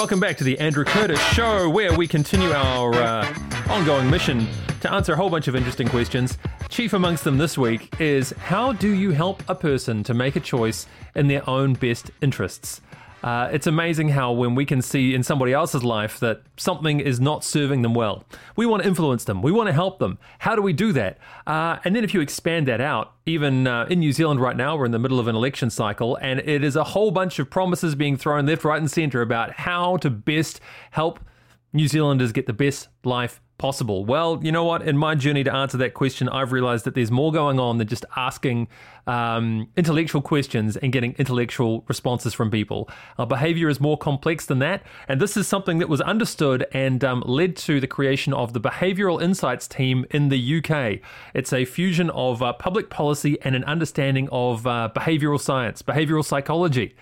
Welcome back to the Andrew Curtis Show, where we continue our uh, ongoing mission to answer a whole bunch of interesting questions. Chief amongst them this week is how do you help a person to make a choice in their own best interests? Uh, it's amazing how when we can see in somebody else's life that something is not serving them well, we want to influence them, we want to help them. How do we do that? Uh, and then if you expand that out, even uh, in New Zealand right now, we're in the middle of an election cycle, and it is a whole bunch of promises being thrown left, right, and centre about how to best help New Zealanders get the best life possible? Well, you know what? In my journey to answer that question, I've realized that there's more going on than just asking um, intellectual questions and getting intellectual responses from people. Our behavior is more complex than that. And this is something that was understood and um, led to the creation of the Behavioral Insights team in the UK. It's a fusion of uh, public policy and an understanding of uh, behavioral science, behavioral psychology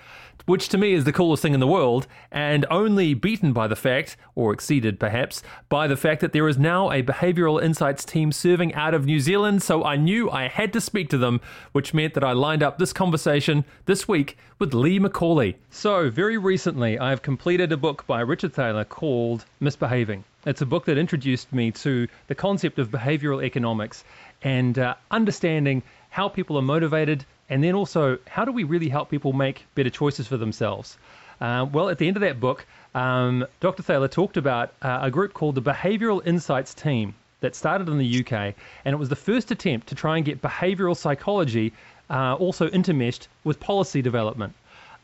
which to me is the coolest thing in the world, and only beaten by the fact, or exceeded perhaps, by the fact that there is now a behavioral insights team serving out of New Zealand. So I knew I had to speak to them, which meant that I lined up this conversation this week with Lee McCauley. So, very recently, I've completed a book by Richard Thaler called Misbehaving. It's a book that introduced me to the concept of behavioral economics and uh, understanding how people are motivated, and then also, how do we really help people make better choices for themselves? Uh, well, at the end of that book, um, Dr. Thaler talked about uh, a group called the Behavioral Insights Team that started in the UK, and it was the first attempt to try and get behavioral psychology uh, also intermeshed with policy development.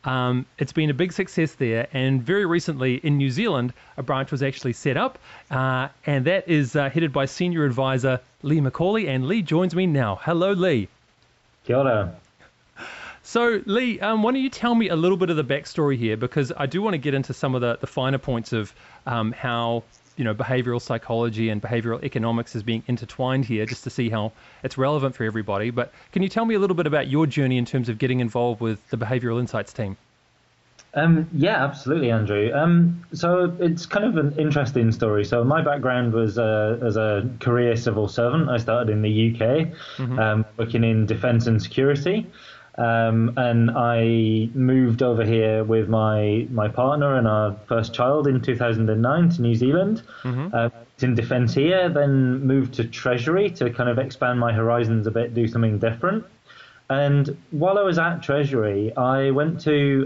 Um, it's been a big success there, and very recently in New Zealand, a branch was actually set up, uh, and that is uh, headed by senior advisor Lee McCauley. And Lee joins me now. Hello, Lee. Kia ora. So, Lee, um, why don't you tell me a little bit of the backstory here? Because I do want to get into some of the, the finer points of um, how you know behavioral psychology and behavioral economics is being intertwined here, just to see how it's relevant for everybody. But can you tell me a little bit about your journey in terms of getting involved with the Behavioral Insights team? Um, yeah, absolutely, Andrew. Um, so it's kind of an interesting story. So my background was uh, as a career civil servant. I started in the UK, mm-hmm. um, working in defence and security. Um, and I moved over here with my my partner and our first child in 2009 to New Zealand. Mm-hmm. Uh, in defence here, then moved to Treasury to kind of expand my horizons a bit, do something different. And while I was at Treasury, I went to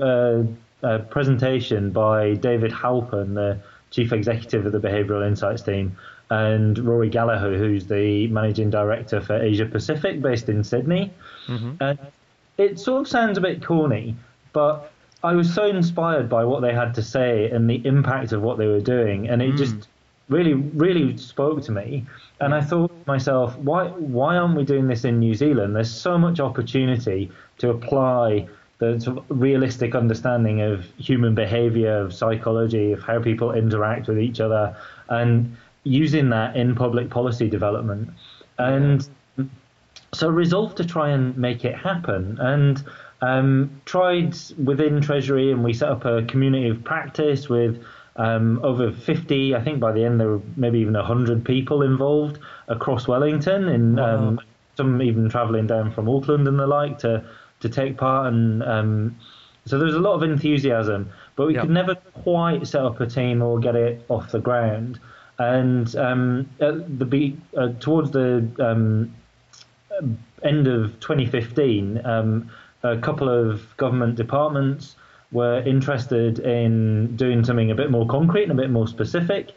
a, a presentation by David Halpern, the chief executive of the Behavioural Insights team, and Rory Gallagher, who's the managing director for Asia Pacific, based in Sydney. Mm-hmm. And it sort of sounds a bit corny, but I was so inspired by what they had to say and the impact of what they were doing, and it mm. just really, really spoke to me. And I thought to myself, why, why aren't we doing this in New Zealand? There's so much opportunity to apply the sort of realistic understanding of human behavior, of psychology, of how people interact with each other, and using that in public policy development. And so resolved to try and make it happen and um, tried within Treasury and we set up a community of practice with um, over 50, I think by the end there were maybe even 100 people involved across Wellington and wow. um, some even travelling down from Auckland and the like to, to take part and um, so there was a lot of enthusiasm, but we yep. could never quite set up a team or get it off the ground. And um, the uh, towards the um, end of 2015, um, a couple of government departments were interested in doing something a bit more concrete and a bit more specific.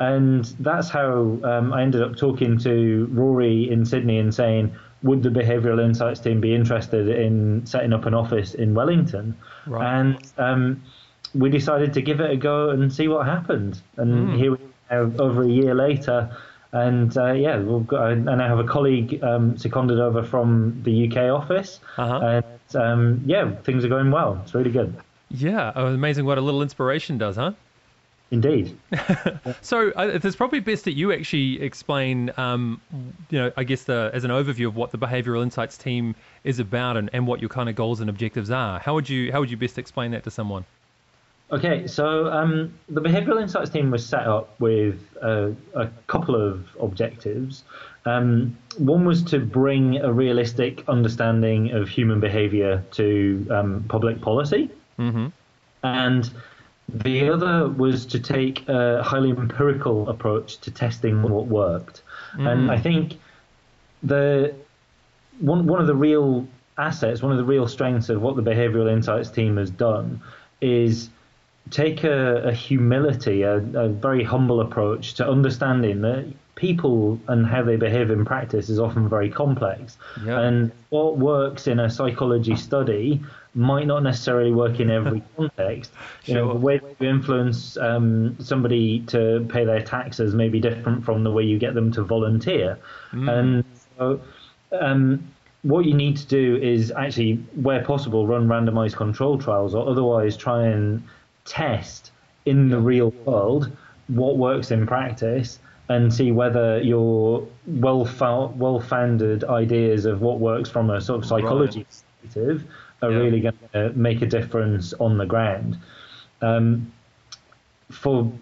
And that's how um, I ended up talking to Rory in Sydney and saying, would the behavioural insights team be interested in setting up an office in Wellington? Right. And um, we decided to give it a go and see what happened. And mm. here we are, over a year later, and uh, yeah, we've got, and I have a colleague um, seconded over from the UK office, uh-huh. and um, yeah, things are going well. It's really good. Yeah, oh, amazing what a little inspiration does, huh? Indeed. so uh, it's probably best that you actually explain, um, you know, I guess the, as an overview of what the Behavioural Insights team is about and, and what your kind of goals and objectives are. How would you how would you best explain that to someone? Okay, so um, the behavioral insights team was set up with uh, a couple of objectives. Um, one was to bring a realistic understanding of human behavior to um, public policy. Mm-hmm. And the other was to take a highly empirical approach to testing what worked. Mm. And I think the one one of the real assets, one of the real strengths of what the behavioral insights team has done is take a, a humility, a, a, very humble approach to understanding that people and how they behave in practice is often very complex. Yep. And what works in a psychology study might not necessarily work in every context. You know, the way you influence um, somebody to pay their taxes may be different from the way you get them to volunteer. Mm. And so, um, what you need to do is actually, where possible, run randomized control trials or otherwise try and test in the real world what works in practice and see whether your well well founded ideas of what works from a sort of psychology right. perspective are yeah. really going to make a difference on the ground. Um, for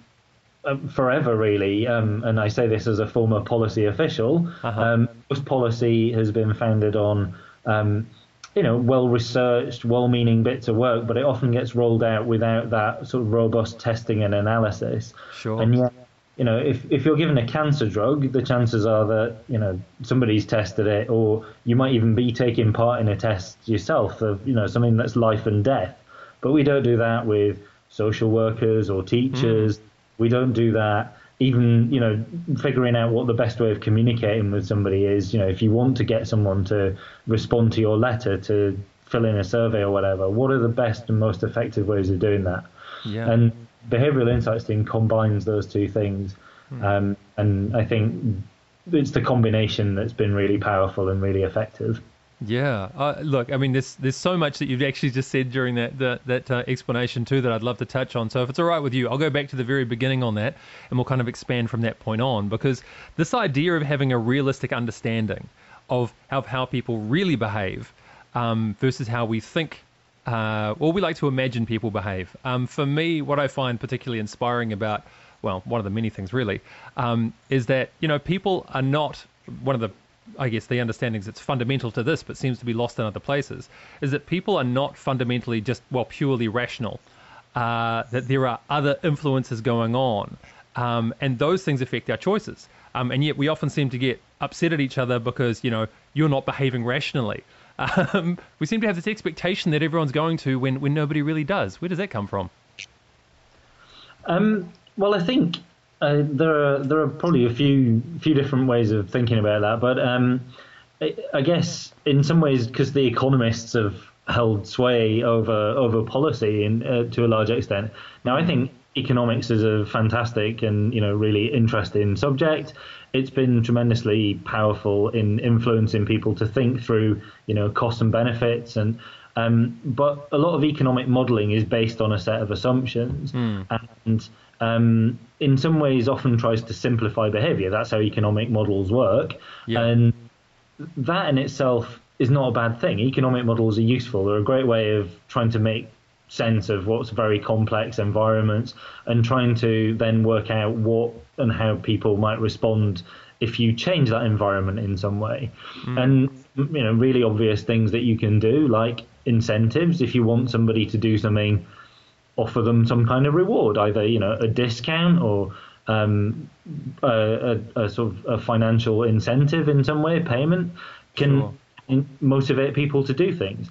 uh, forever, really, um, and I say this as a former policy official, uh-huh. um, most policy has been founded on um, you know, well researched, well meaning bits of work, but it often gets rolled out without that sort of robust testing and analysis. Sure. And yet, you know, if, if you're given a cancer drug, the chances are that, you know, somebody's tested it, or you might even be taking part in a test yourself of, you know, something that's life and death. But we don't do that with social workers or teachers. Mm. We don't do that even you know figuring out what the best way of communicating with somebody is you know if you want to get someone to respond to your letter to fill in a survey or whatever what are the best and most effective ways of doing that yeah. and behavioral insights team combines those two things hmm. um, and i think it's the combination that's been really powerful and really effective yeah, uh, look, I mean, there's there's so much that you've actually just said during that that, that uh, explanation too that I'd love to touch on. So if it's all right with you, I'll go back to the very beginning on that, and we'll kind of expand from that point on because this idea of having a realistic understanding of how how people really behave um, versus how we think. Uh, or we like to imagine people behave. Um, for me, what I find particularly inspiring about, well, one of the many things really, um, is that you know people are not one of the I guess the understandings that's fundamental to this, but seems to be lost in other places, is that people are not fundamentally just well purely rational. Uh, that there are other influences going on, um, and those things affect our choices. Um, and yet we often seem to get upset at each other because you know you're not behaving rationally. Um, we seem to have this expectation that everyone's going to when when nobody really does. Where does that come from? Um, well, I think uh, there are there are probably a few few different ways of thinking about that, but um, I, I, guess in some ways because the economists have held sway over over policy in, uh, to a large extent. Now I think economics is a fantastic and you know really interesting subject. It's been tremendously powerful in influencing people to think through you know costs and benefits and. Um, but a lot of economic modelling is based on a set of assumptions, mm. and um, in some ways often tries to simplify behavior. That's how economic models work. Yeah. And that in itself is not a bad thing. Economic models are useful. They're a great way of trying to make sense of what's very complex environments and trying to then work out what and how people might respond if you change that environment in some way. Mm. And you know, really obvious things that you can do, like incentives. If you want somebody to do something offer them some kind of reward, either you know a discount or um, a, a, a, sort of a financial incentive in some way, payment can sure. motivate people to do things.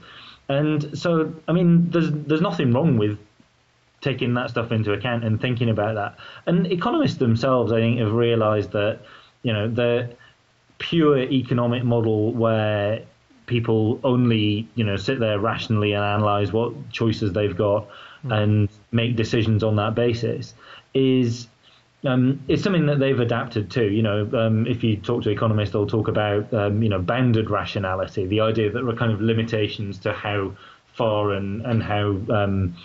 And so, I mean, there's there's nothing wrong with taking that stuff into account and thinking about that. And economists themselves, I think, have realised that you know the pure economic model where people only you know sit there rationally and analyze what choices they've got mm. and make decisions on that basis is um, it's something that they've adapted to. You know, um, if you talk to economists, they'll talk about um, you know bounded rationality, the idea that there are kind of limitations to how far and and how um,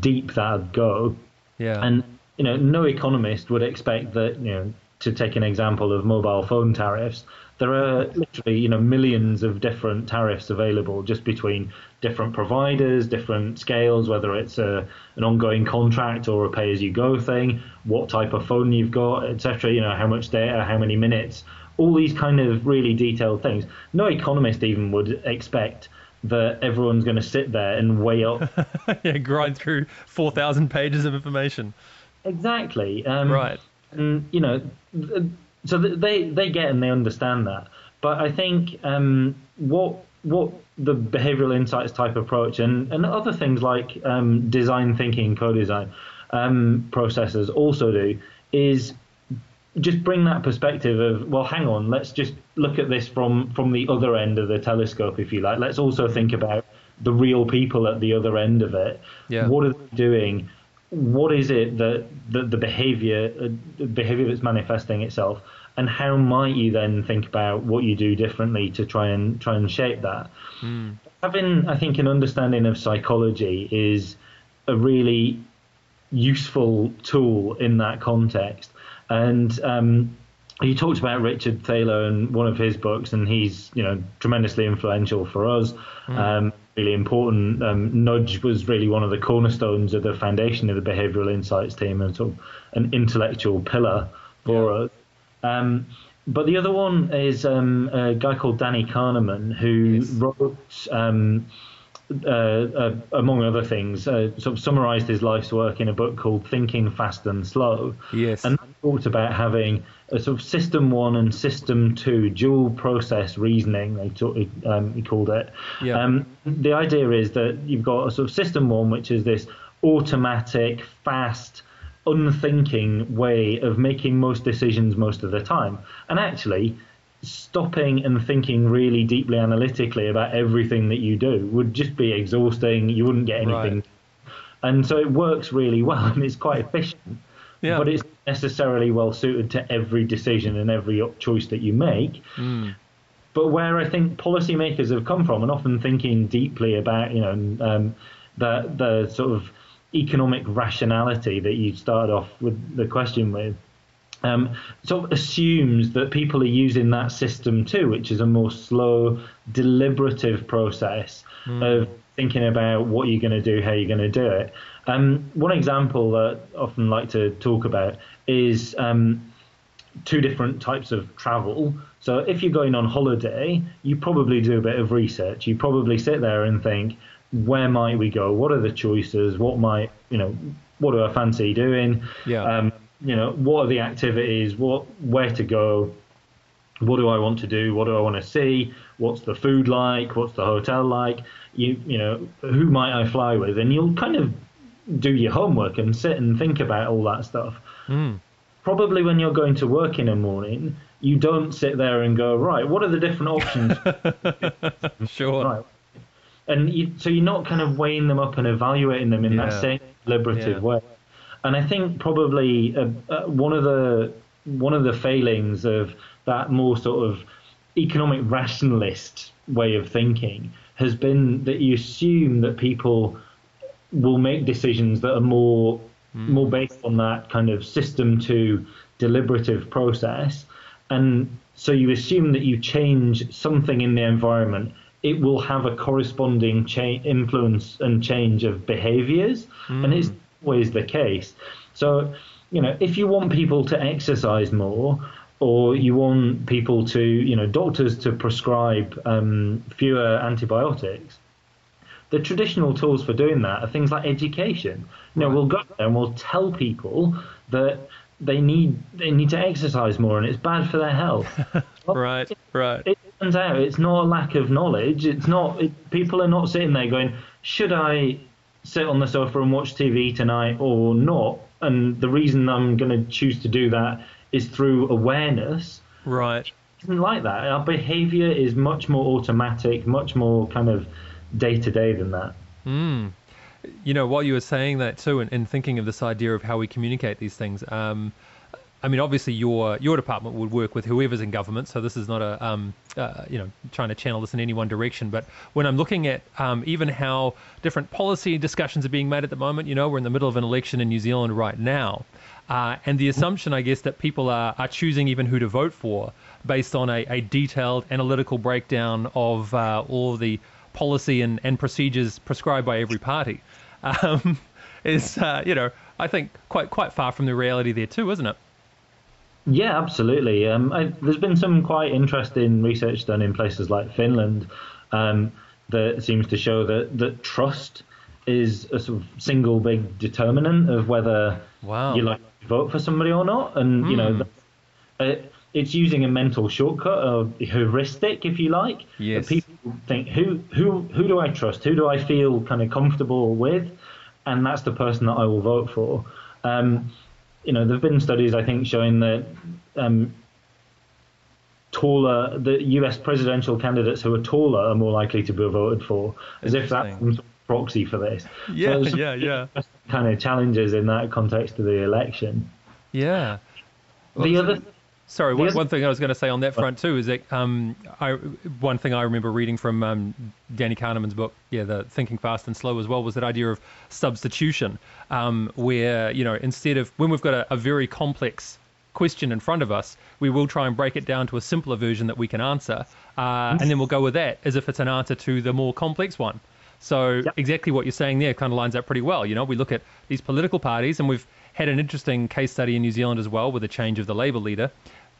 deep that go. Yeah. And you know, no economist would expect that you know to take an example of mobile phone tariffs, there are literally you know millions of different tariffs available just between different providers, different scales, whether it's a, an ongoing contract or a pay-as-you-go thing, what type of phone you've got, etc. You know how much data, how many minutes, all these kind of really detailed things. No economist even would expect that everyone's going to sit there and weigh up. yeah, grind through 4,000 pages of information. Exactly. Um, right. And, you know, so they, they get and they understand that. But I think um, what what the behavioral insights type approach and, and other things like um, design thinking, co-design um, processes also do is just bring that perspective of well hang on let's just look at this from from the other end of the telescope if you like. Let's also think about the real people at the other end of it. Yeah. what are they doing? What is it that, that the behavior uh, the behavior that's manifesting itself and how might you then think about what you do differently to try and try and shape that mm. having i think an understanding of psychology is a really useful tool in that context and um, you talked about Richard Thaler and one of his books, and he's you know tremendously influential for us. Mm. Um, really important. Um, Nudge was really one of the cornerstones of the foundation of the behavioural insights team, and sort of an intellectual pillar for yeah. us. Um, but the other one is um, a guy called Danny Kahneman, who yes. wrote um, uh, uh, among other things, uh, sort of summarized his life's work in a book called Thinking Fast and Slow. Yes. And talked about having a sort of system one and system two dual process reasoning. They talk, um, he called it. Yeah. Um, the idea is that you've got a sort of system one, which is this automatic, fast, unthinking way of making most decisions most of the time. And actually, stopping and thinking really deeply analytically about everything that you do would just be exhausting. You wouldn't get anything. Right. And so it works really well and it's quite efficient. Yeah. But it's necessarily well suited to every decision and every choice that you make. Mm. But where I think policymakers have come from and often thinking deeply about, you know, um, the the sort of economic rationality that you started off with the question with, um, sort of assumes that people are using that system two, which is a more slow, deliberative process mm. of thinking about what you're going to do, how you're going to do it. Um, one example that I often like to talk about is um, two different types of travel. So if you're going on holiday, you probably do a bit of research. You probably sit there and think, where might we go? What are the choices? What might you know? What do I fancy doing? Yeah. Um, you know, what are the activities, what, where to go, what do I want to do, what do I want to see, what's the food like, what's the hotel like, you, you know, who might I fly with, and you'll kind of do your homework and sit and think about all that stuff. Mm. Probably when you're going to work in the morning, you don't sit there and go, right, what are the different options? sure. Right. And you, so you're not kind of weighing them up and evaluating them in yeah. that same deliberative yeah. way. And I think probably uh, uh, one of the one of the failings of that more sort of economic rationalist way of thinking has been that you assume that people will make decisions that are more mm. more based on that kind of system to deliberative process and so you assume that you change something in the environment it will have a corresponding cha- influence and change of behaviors mm. and it's always the case. So, you know, if you want people to exercise more, or you want people to, you know, doctors to prescribe um, fewer antibiotics, the traditional tools for doing that are things like education. You know, we'll go there and we'll tell people that they need they need to exercise more and it's bad for their health. right, right. It turns out it's not a lack of knowledge. It's not. It, people are not sitting there going, "Should I sit on the sofa and watch TV tonight or not. And the reason I'm going to choose to do that is through awareness. Right. It isn't like that. Our behavior is much more automatic, much more kind of day to day than that. Mm. You know, while you were saying that too, and, and, thinking of this idea of how we communicate these things, um, I mean, obviously your your department would work with whoever's in government, so this is not a um, uh, you know trying to channel this in any one direction. But when I'm looking at um, even how different policy discussions are being made at the moment, you know, we're in the middle of an election in New Zealand right now, uh, and the assumption, I guess, that people are, are choosing even who to vote for based on a, a detailed analytical breakdown of uh, all the policy and, and procedures prescribed by every party, um, is uh, you know I think quite quite far from the reality there too, isn't it? Yeah, absolutely. Um, I, there's been some quite interesting research done in places like Finland. Um, that seems to show that that trust is a sort of single big determinant of whether Wow. you like to vote for somebody or not. And you know, Hmm. uh, it's using a mental shortcut of heuristic, if you like. Yes. People think who who who do I trust? Who do I feel kind of comfortable with? And that's the person that I will vote for. Um, you know, there've been studies I think showing that um, taller the U.S. presidential candidates who are taller are more likely to be voted for, as if that's some sort of proxy for this. Yeah, So yeah, yeah. Kind of challenges in that context of the election. Yeah. The other Sorry, one, one thing I was going to say on that front too is that um, I, one thing I remember reading from um, Danny Kahneman's book, yeah, the Thinking Fast and Slow as well, was that idea of substitution, um, where you know instead of when we've got a, a very complex question in front of us, we will try and break it down to a simpler version that we can answer, uh, and then we'll go with that as if it's an answer to the more complex one. So Yep. exactly what you're saying there kind of lines up pretty well. You know, we look at these political parties, and we've had an interesting case study in New Zealand as well with the change of the Labour leader,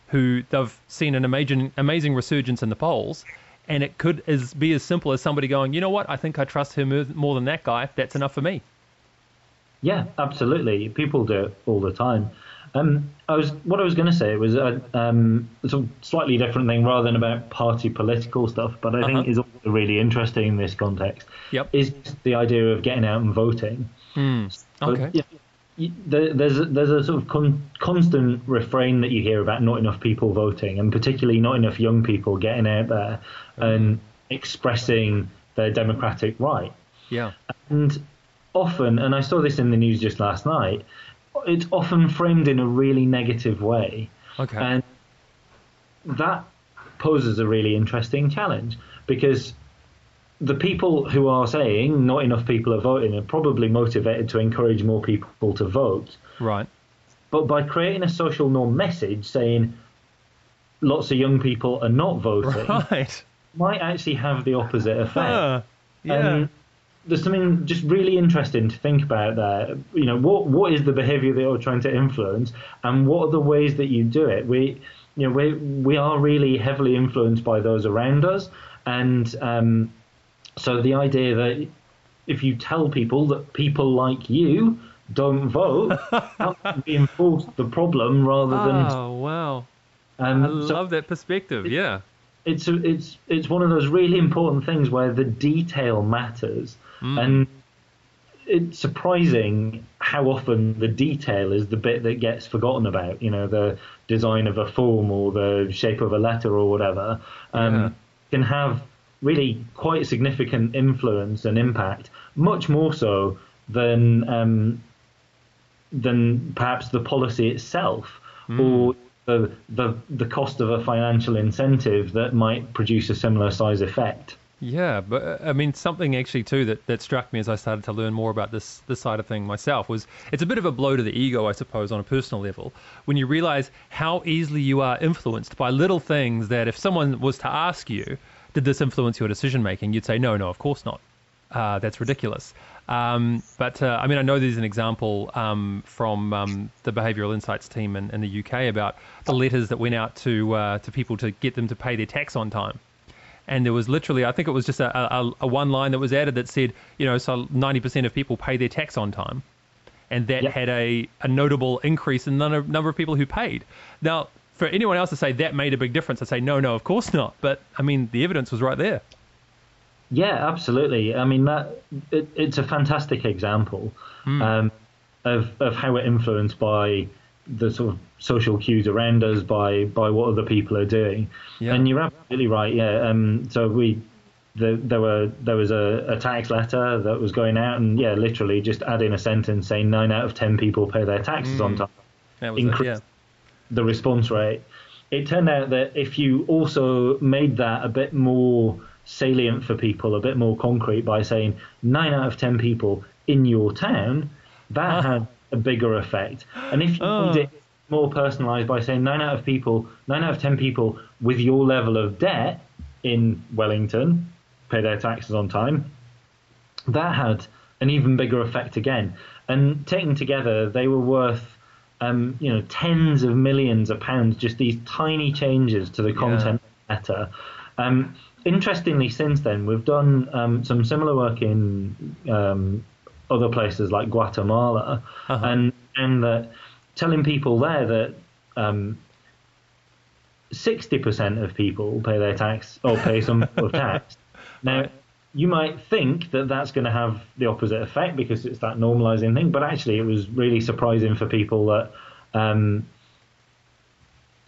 who they've seen an amazing, amazing resurgence in the polls. And it could as, be as simple as somebody going, you know what, I think I trust him more- than that guy. That's enough for me. Yeah, absolutely. People do it all the time. Um, I was what I was going to say was a um, sort of slightly different thing rather than about party political stuff, but I Uh-huh. think is also really interesting in this context. Yep. Is the idea of getting out and voting. But, Okay. yeah, there- there's a, there's a sort of con- constant refrain that you hear about not enough people voting, and particularly not enough young people getting out there and expressing their democratic right. Yeah. And often, and I saw this in the news just last night, it's often framed in a really negative way. Okay. And that poses a really interesting challenge because the people who are saying not enough people are voting are probably motivated to encourage more people to vote. right. But by creating a social norm message saying lots of young people are not voting, Right. might actually have the opposite effect. Huh. Yeah. Um, there's something just really interesting to think about there. You know, what what is the behaviour that you're trying to influence, and what are the ways that you do it? We, you know, we we are really heavily influenced by those around us, and um, so the idea that if you tell people that people like you don't vote, that can reinforce the problem rather than. oh, wow. Um, I so- love that perspective. Yeah. it's it's it's one of those really important things where the detail matters, and it's surprising how often the detail is the bit that gets forgotten about. You know, the design of a form or the shape of a letter or whatever um, Yeah. can have really quite significant influence and impact, much more so than um, than perhaps the policy itself or the, the the cost of a financial incentive that might produce a similar size effect. Yeah, but uh, I mean, something actually too that, that struck me as I started to learn more about this this side of thing myself was it's a bit of a blow to the ego, I suppose, on a personal level when you realize how easily you are influenced by little things that if someone was to ask you, did this influence your decision making, you'd say, no, no, of course not. Uh, that's ridiculous. Um, but uh, I mean, I know there's an example um, from um, the behavioural insights team in, in the UK about the letters that went out to uh, to people to get them to pay their tax on time and there was literally I think it was just a, a, a one line that was added that said you know so 90% of people pay their tax on time and that Yep. had a, a notable increase in the number, number of people who paid now for anyone else to say that made a big difference i'd say no no of course not but i mean the evidence was right there Yeah, absolutely. I mean that it, it's a fantastic example um, of of how we're influenced by the sort of social cues around us, by by what other people are doing. Yeah. And you're absolutely right. Yeah. Um. So we. The, there were there was a, a tax letter that was going out and yeah literally just add in a sentence saying nine out of ten people pay their taxes on time that was yeah the response rate. It turned out that if you also made that a bit more salient for people, a bit more concrete by saying nine out of ten people in your town, that ah. had a bigger effect. And if you Oh. made it more personalized by saying nine out of people, nine out of ten people with your level of debt in Wellington pay their taxes on time, that had an even bigger effect again. And taken together, they were worth, um, you know, tens of millions of pounds. Just these tiny changes to the content letter. Um, interestingly, since then, we've done um, some similar work in um, other places like Guatemala, uh-huh. and and that telling people there that um, sixty percent of people pay their tax or pay some of tax. Now, you might think that that's going to have the opposite effect because it's that normalizing thing, but actually, it was really surprising for people that um,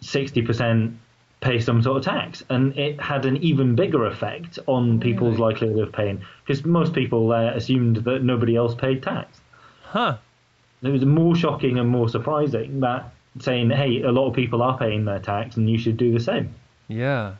sixty percent pay some sort of tax, and it had an even bigger effect on people's really? likelihood of paying because most people uh, assumed that nobody else paid tax. Huh. It was more shocking and more surprising that saying, "Hey, a lot of people are paying their tax, and you should do the same." Yeah.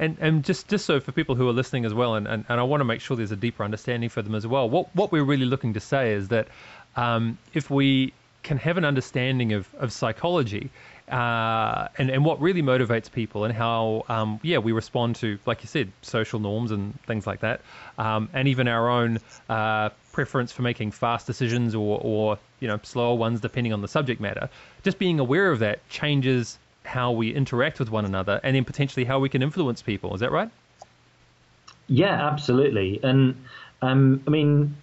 And, and just, just so for people who are listening as well, and, and, and I want to make sure there's a deeper understanding for them as well, what, what we're really looking to say is that um, if we can have an understanding of, of psychology uh, and, and what really motivates people and how, um, yeah, we respond to, like you said, social norms and things like that, um, and even our own uh, preference for making fast decisions or, or, you know, slower ones depending on the subject matter. Just being aware of that changes how we interact with one another and then potentially how we can influence people. Is that right? Yeah, absolutely. And um, I mean,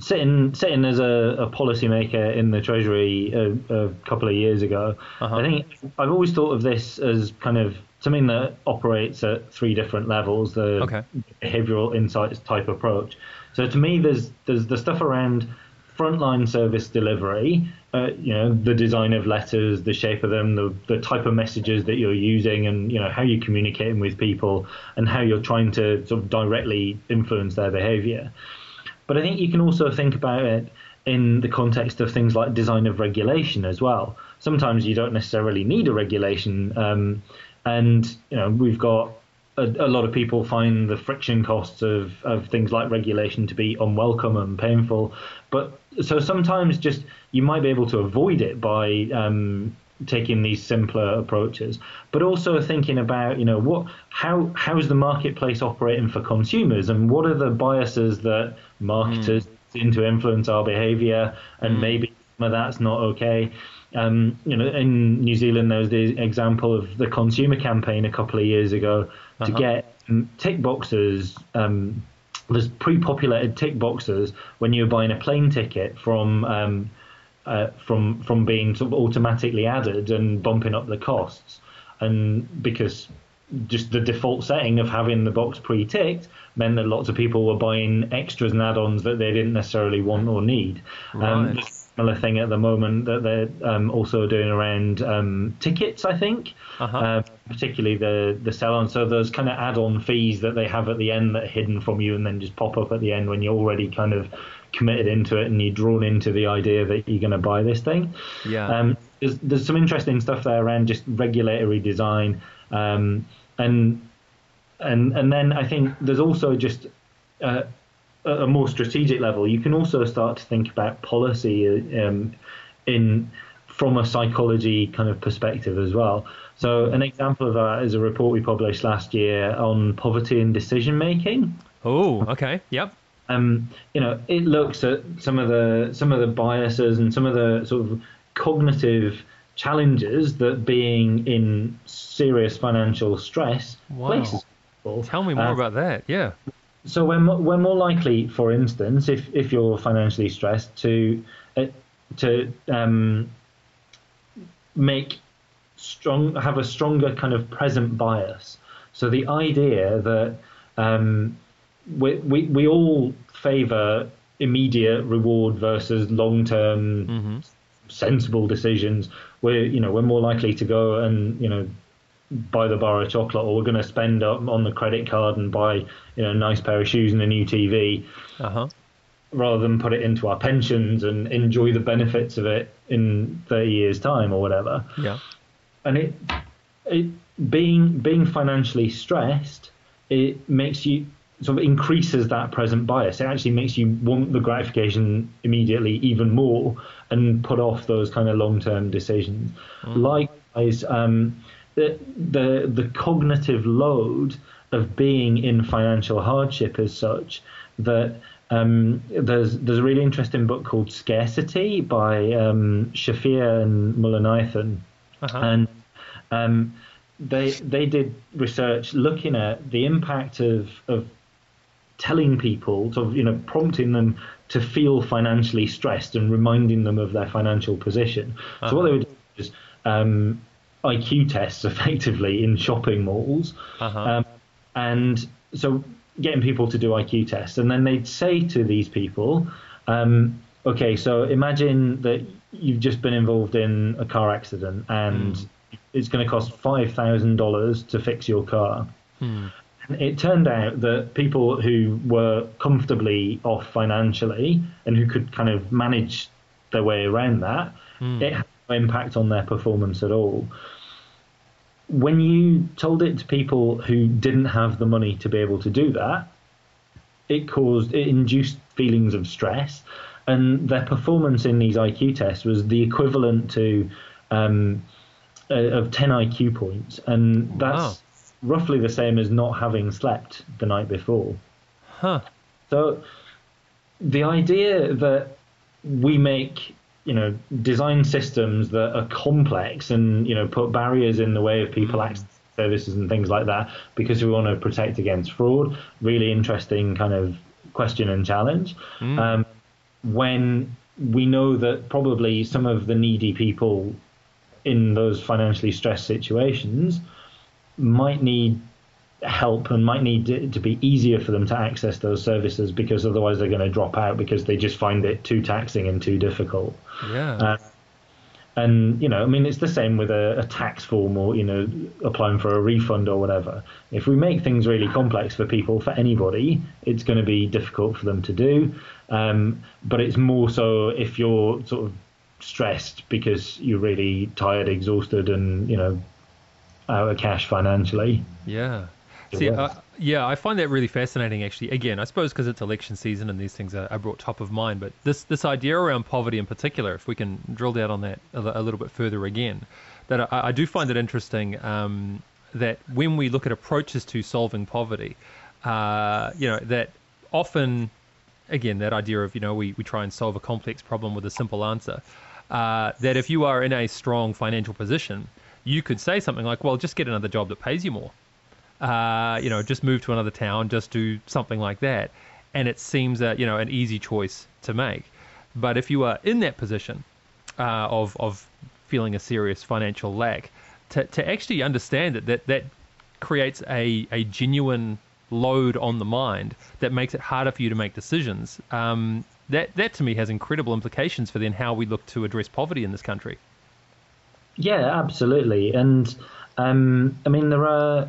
sitting sitting as a, a policymaker in the Treasury a, a couple of years ago, uh-huh. I think I've always thought of this as kind of something that operates at three different levels: the okay. behavioural insights type approach. So to me, there's there's the stuff around frontline service delivery, uh, you know, the design of letters, the shape of them, the, the type of messages that you're using, and you know how you're communicating with people, and how you're trying to sort of directly influence their behaviour. But I think you can also think about it in the context of things like design of regulation as well. Sometimes you don't necessarily need a regulation, um, and you know we've got a, a, lot of people find the friction costs of, of things like regulation to be unwelcome and painful. But so sometimes just you might be able to avoid it by um, taking these simpler approaches, but also thinking about you know what how how is the marketplace operating for consumers and what are the biases that marketers mm. seem to influence our behaviour and mm. maybe some of that's not okay. Um, you know, in New Zealand, there was the example of the consumer campaign a couple of years ago to uh-huh. get um, tick boxes. Um, there's pre-populated tick boxes when you're buying a plane ticket from um, uh, from from being sort of automatically added and bumping up the costs, and because just the default setting of having the box pre-ticked meant that lots of people were buying extras and add-ons that they didn't necessarily want or need. Um, right. Um, similar thing at the moment that they're um, also doing around um, tickets, I think, uh-huh. uh, particularly the the sell-on. So those kind of add-on fees that they have at the end that are hidden from you and then just pop up at the end when you're already kind of committed into it and you're drawn into the idea that you're going to buy this thing. Yeah. Um, there's, there's some interesting stuff there around just regulatory design, um, and and and then I think there's also just uh, a more strategic level, you can also start to think about policy um, in from a psychology kind of perspective as well. So an example of that is a report we published last year on poverty and decision making. Oh, okay, yep. Um, you know, it looks at some of the some of the biases and some of the sort of cognitive challenges that being in serious financial stress wow. places. People. Tell me more uh, about that. Yeah so we're, we're more likely, for instance, if, if you're financially stressed, to uh, to um, make strong have a stronger kind of present bias. So the idea that um, we, we we all favour immediate reward versus long term mm-hmm. sensible decisions. We're you know we're more likely to go and you know buy the bar of chocolate, or we're going to spend up on the credit card and buy you know a nice pair of shoes and a new TV, uh-huh. rather than put it into our pensions and enjoy the benefits of it in 30 years' time or whatever. Yeah, and it it being being financially stressed, it makes you sort of increases that present bias. It actually makes you want the gratification immediately even more and put off those kind of long term decisions. Mm. Likewise, um, the, the the cognitive load of being in financial hardship is such that um, there's there's a really interesting book called Scarcity by um, Shafir and Mullainathan, uh-huh. and um, they they did research looking at the impact of of telling people, sort of, you know, prompting them to feel financially stressed and reminding them of their financial position. Uh-huh. So what they would do is um, IQ tests effectively in shopping malls, uh-huh. um, and so getting people to do IQ tests, and then they'd say to these people, um, okay, so imagine that you've just been involved in a car accident and mm. it's going to cost five thousand dollars to fix your car. Mm it turned out that people who were comfortably off financially and who could kind of manage their way around that, mm. it had no impact on their performance at all. When you told it to people who didn't have the money to be able to do that, it caused, it induced feelings of stress, and their performance in these IQ tests was the equivalent to um, uh, of 10 IQ points, and that's. Wow roughly the same as not having slept the night before. Huh. So the idea that we make you know design systems that are complex and you know put barriers in the way of people mm. accessing services and things like that because we want to protect against fraud really interesting kind of question and challenge mm. um, when we know that probably some of the needy people in those financially stressed situations might need help and might need to be easier for them to access those services because otherwise they're going to drop out because they just find it too taxing and too difficult. Yeah. Uh, and you know, I mean, it's the same with a, a, tax form or you know, applying for a refund or whatever. If we make things really complex for people, for anybody, it's going to be difficult for them to do. Um, but it's more so if you're sort of stressed because you're really tired, exhausted, and you know, out of cash financially. Yeah. See, uh, yeah, I find that really fascinating. Actually, again, I suppose because it's election season and these things are, are, brought top of mind. But this this idea around poverty in particular, if we can drill down on that a, a little bit further again, that I, I do find it interesting um, that when we look at approaches to solving poverty, uh, you know, that often, again, that idea of you know we, we try and solve a complex problem with a simple answer. Uh, that if you are in a strong financial position, you could say something like, well, just get another job that pays you more. Uh, you know, just move to another town, just do something like that. And it seems, uh, you know, an easy choice to make. But if you are in that position uh, of, of feeling a serious financial lack, to, to actually understand that, that that creates a, a genuine load on the mind that makes it harder for you to make decisions. Um, that, that to me has incredible implications for then how we look to address poverty in this country. Yeah, absolutely. And um, I mean, there are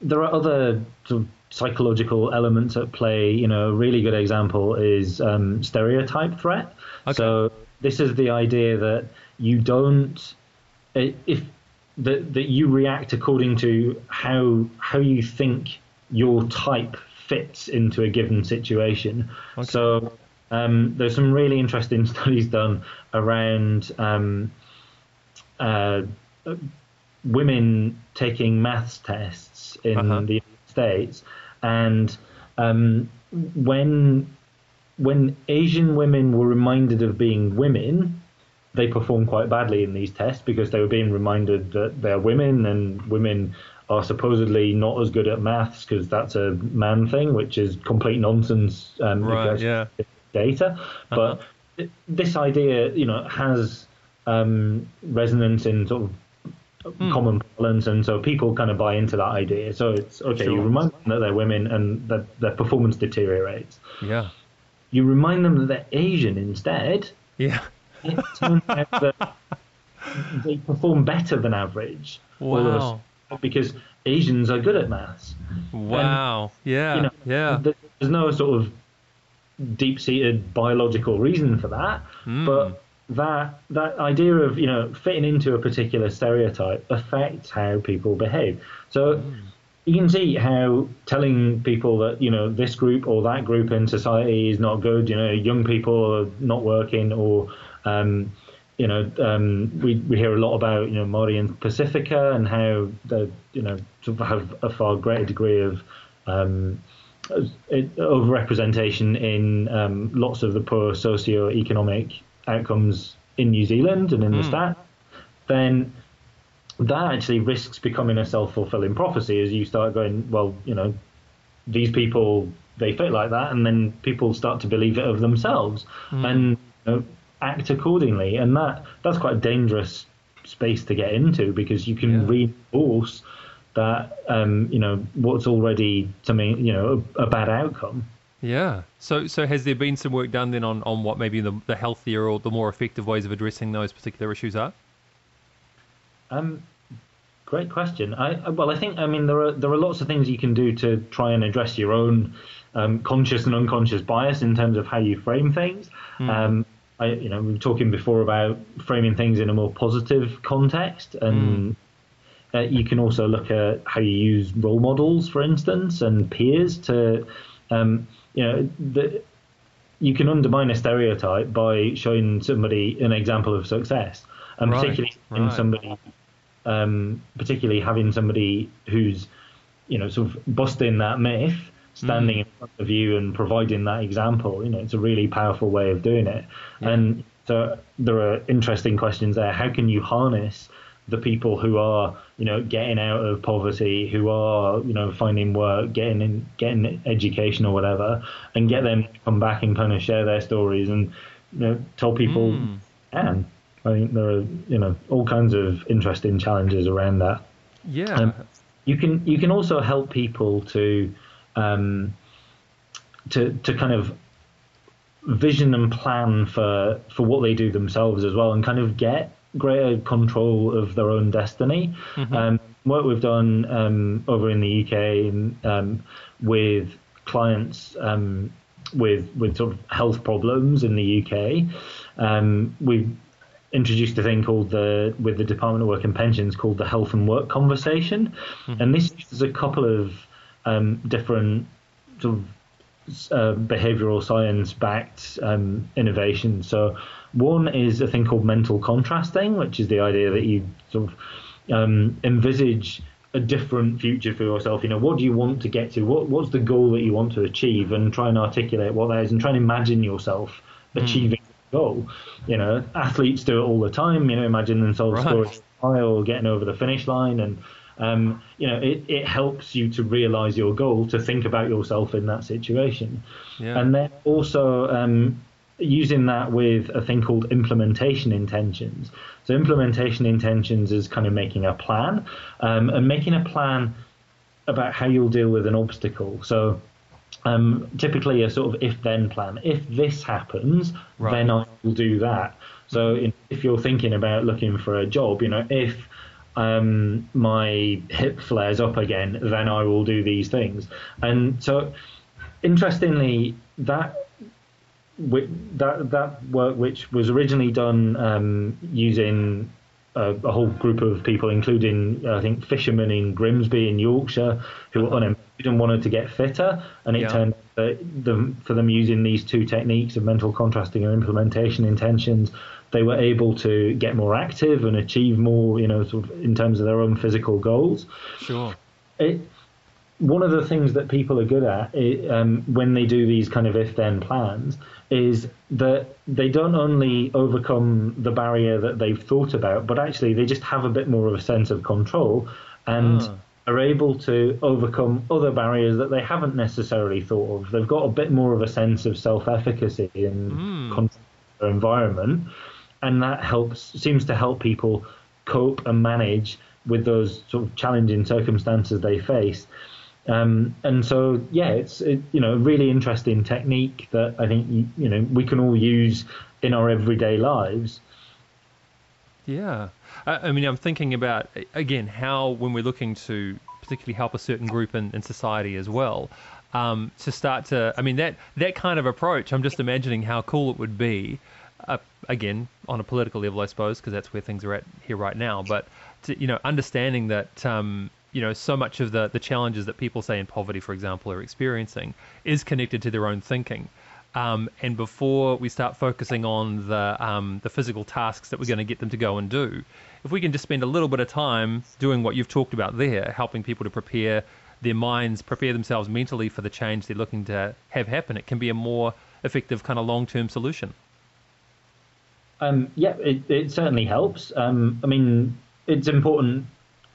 there are other sort of psychological elements at play. You know, a really good example is um, stereotype threat. Okay. So this is the idea that you don't if that that you react according to how how you think your type fits into a given situation. Okay. So um, there's some really interesting studies done around um, uh, women taking maths tests in uh-huh. the United States, and um, when when Asian women were reminded of being women, they performed quite badly in these tests because they were being reminded that they're women and women are supposedly not as good at maths because that's a man thing, which is complete nonsense. Um, right, yeah. Data, uh-huh. but this idea, you know, has um, resonance in sort of mm. common parlance, and so people kind of buy into that idea. So it's okay. Sure. You remind them that they're women and that their performance deteriorates. Yeah. You remind them that they're Asian instead. Yeah. It turns out that they perform better than average. Wow. Because Asians are good at maths. Wow. And, yeah. You know, yeah. There's no sort of deep-seated biological reason for that, mm. but that that idea of you know fitting into a particular stereotype affects how people behave. So mm. you can see how telling people that you know this group or that group in society is not good. You know, young people are not working, or um, you know, um, we we hear a lot about you know Maori and Pacifica and how they you know have a far greater degree of um, overrepresentation in um, lots of the poor socio-economic outcomes in New Zealand and in mm. the hmm. stat, then that actually risks becoming a self fulfilling prophecy as you start going, well, you know, these people they fit like that, and then people start to believe it of themselves mm. and you know, act accordingly, and that that's quite a dangerous space to get into because you can yeah. reinforce that um, you know what's already something you know a, a, bad outcome. Yeah. So so has there been some work done then on, on what maybe the, the healthier or the more effective ways of addressing those particular issues are? Um, great question. I well, I think I mean there are there are lots of things you can do to try and address your own um, conscious and unconscious bias in terms of how you frame things. Mm. Um, I, you know, we were talking before about framing things in a more positive context, and mm. uh, you can also look at how you use role models, for instance, and peers to, um, you know, the, you can undermine a stereotype by showing somebody an example of success, and right. particularly right. in somebody, um, particularly having somebody who's, you know, sort of busting that myth standing mm. in front of you and providing that example. You know, it's a really powerful way of doing it. Yeah. And so there are interesting questions there. How can you harness the people who are, you know, getting out of poverty, who are, you know, finding work, getting in, getting education or whatever, and get them to come back and kind of share their stories and, you know, tell people, mm. and I think there are, you know, all kinds of interesting challenges around that. Yeah. Um, you can you can also help people to um, to to kind of vision and plan for for what they do themselves as well, and kind of get greater control of their own destiny. Mm-hmm. Um, what we've done um, over in the UK um, with clients um, with with sort of health problems in the UK, um, we've introduced a thing called the with the Department of Work and Pensions called the Health and Work Conversation, mm-hmm. and this is a couple of um, different sort of uh, behavioral science backed um, innovation. So, one is a thing called mental contrasting, which is the idea that you sort of um, envisage a different future for yourself. You know, what do you want to get to? What What's the goal that you want to achieve? And try and articulate what that is and try and imagine yourself mm. achieving the goal. You know, athletes do it all the time. You know, imagine themselves right. scoring a mile, getting over the finish line, and um, you know, it, it helps you to realize your goal, to think about yourself in that situation. Yeah. And then also um, using that with a thing called implementation intentions. So, implementation intentions is kind of making a plan um, and making a plan about how you'll deal with an obstacle. So, um, typically a sort of if then plan. If this happens, right. then I will do that. So, in, if you're thinking about looking for a job, you know, if um, my hip flares up again, then I will do these things. And so, interestingly, that that that work, which was originally done um, using a, a, whole group of people, including I think fishermen in Grimsby in Yorkshire, who were unemployed and wanted to get fitter, and it yeah. turned out the, for them using these two techniques of mental contrasting and implementation intentions they were able to get more active and achieve more, you know, sort of in terms of their own physical goals. Sure. It, one of the things that people are good at um, when they do these kind of if-then plans is that they don't only overcome the barrier that they've thought about, but actually they just have a bit more of a sense of control and ah. are able to overcome other barriers that they haven't necessarily thought of. They've got a bit more of a sense of self-efficacy and mm. their environment and that helps seems to help people cope and manage with those sort of challenging circumstances they face. Um, and so, yeah, it's it, you know a really interesting technique that I think you know we can all use in our everyday lives. Yeah, I, I mean, I'm thinking about again how when we're looking to particularly help a certain group in, in society as well, um, to start to, I mean that that kind of approach. I'm just imagining how cool it would be uh, again on a political level, I suppose, because that's where things are at here right now. But to, you know, understanding that um, you know so much of the the challenges that people say in poverty, for example, are experiencing is connected to their own thinking. Um, and before we start focusing on the um, the physical tasks that we're going to get them to go and do, if we can just spend a little bit of time doing what you've talked about there, helping people to prepare their minds, prepare themselves mentally for the change they're looking to have happen, it can be a more effective kind of long term solution. Um, yeah, it, it certainly helps. Um, I mean, it's important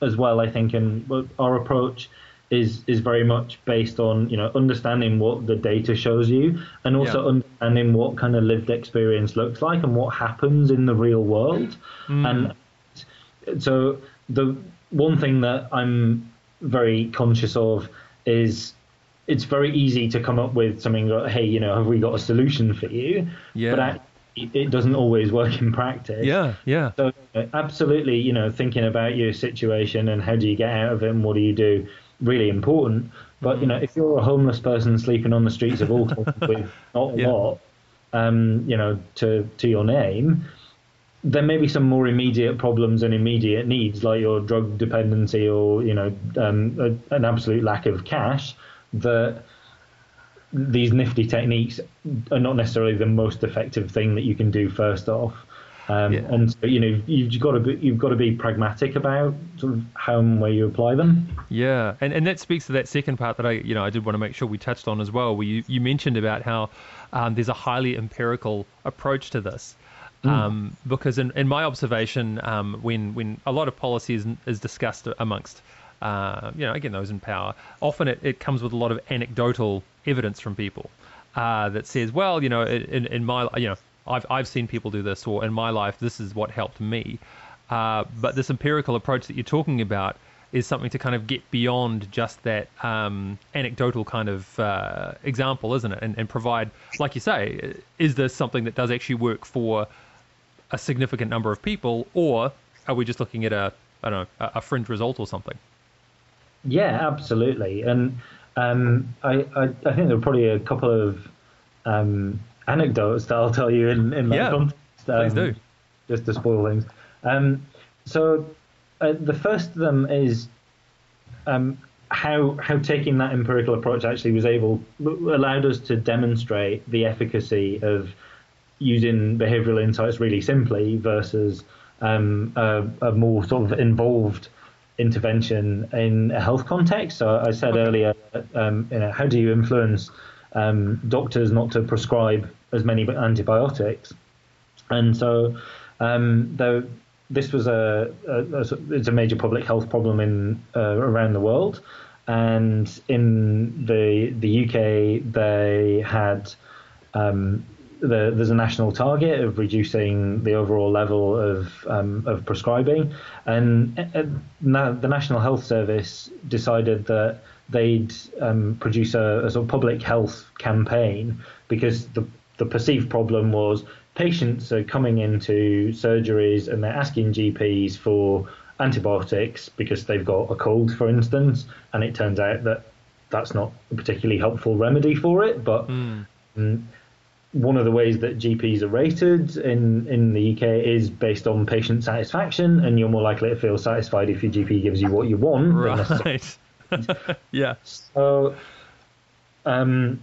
as well, I think, and our approach is is very much based on you know understanding what the data shows you and also yeah. understanding what kind of lived experience looks like and what happens in the real world mm. and so the one thing that i'm very conscious of is it's very easy to come up with something like hey you know have we got a solution for you yeah but it doesn't always work in practice. Yeah, yeah. So absolutely, you know, thinking about your situation and how do you get out of it and what do you do, really important. But you know, if you're a homeless person sleeping on the streets of Auckland with not a yeah. lot, um, you know, to to your name, there may be some more immediate problems and immediate needs, like your drug dependency or you know, um, a, an absolute lack of cash that these nifty techniques are not necessarily the most effective thing that you can do first off. Um, yeah. And so, you know, you've got to be, you've got to be pragmatic about sort of how and where you apply them. Yeah, and and that speaks to that second part that I you know I did want to make sure we touched on as well. Where you, you mentioned about how um, there's a highly empirical approach to this. Mm. Um, because in, in my observation, um, when when a lot of policy is, is discussed amongst uh, you know, again, those in power, often it, it comes with a lot of anecdotal evidence from people uh, that says, well, you know, in, in my, you know, I've, I've seen people do this, or in my life, this is what helped me. Uh, but this empirical approach that you're talking about is something to kind of get beyond just that um, anecdotal kind of uh, example, isn't it? And, and provide, like you say, is this something that does actually work for a significant number of people, or are we just looking at a, I don't know, a fringe result or something? Yeah, absolutely. And um, I, I, I think there are probably a couple of um, anecdotes that I'll tell you in, in that yeah, context. Um, please do. Just to spoil things. Um, so uh, the first of them is um, how how taking that empirical approach actually was able allowed us to demonstrate the efficacy of using behavioral insights really simply versus um, a, a, more sort of involved intervention in a health context. So I said earlier, um, you know, how do you influence um, doctors not to prescribe as many antibiotics? And so, um, though this was a, a, a, it's a major public health problem in uh, around the world, and in the the UK they had um, the, there's a national target of reducing the overall level of um, of prescribing, and uh, the National Health Service decided that they'd um, produce a, a, sort of public health campaign because the the perceived problem was patients are coming into surgeries and they're asking GPs for antibiotics because they've got a cold, for instance, and it turns out that that's not a particularly helpful remedy for it, but. Mm one of the ways that GPs are rated in, in the UK is based on patient satisfaction, and you're more likely to feel satisfied if your GP gives you what you want. Right. yeah. So, um,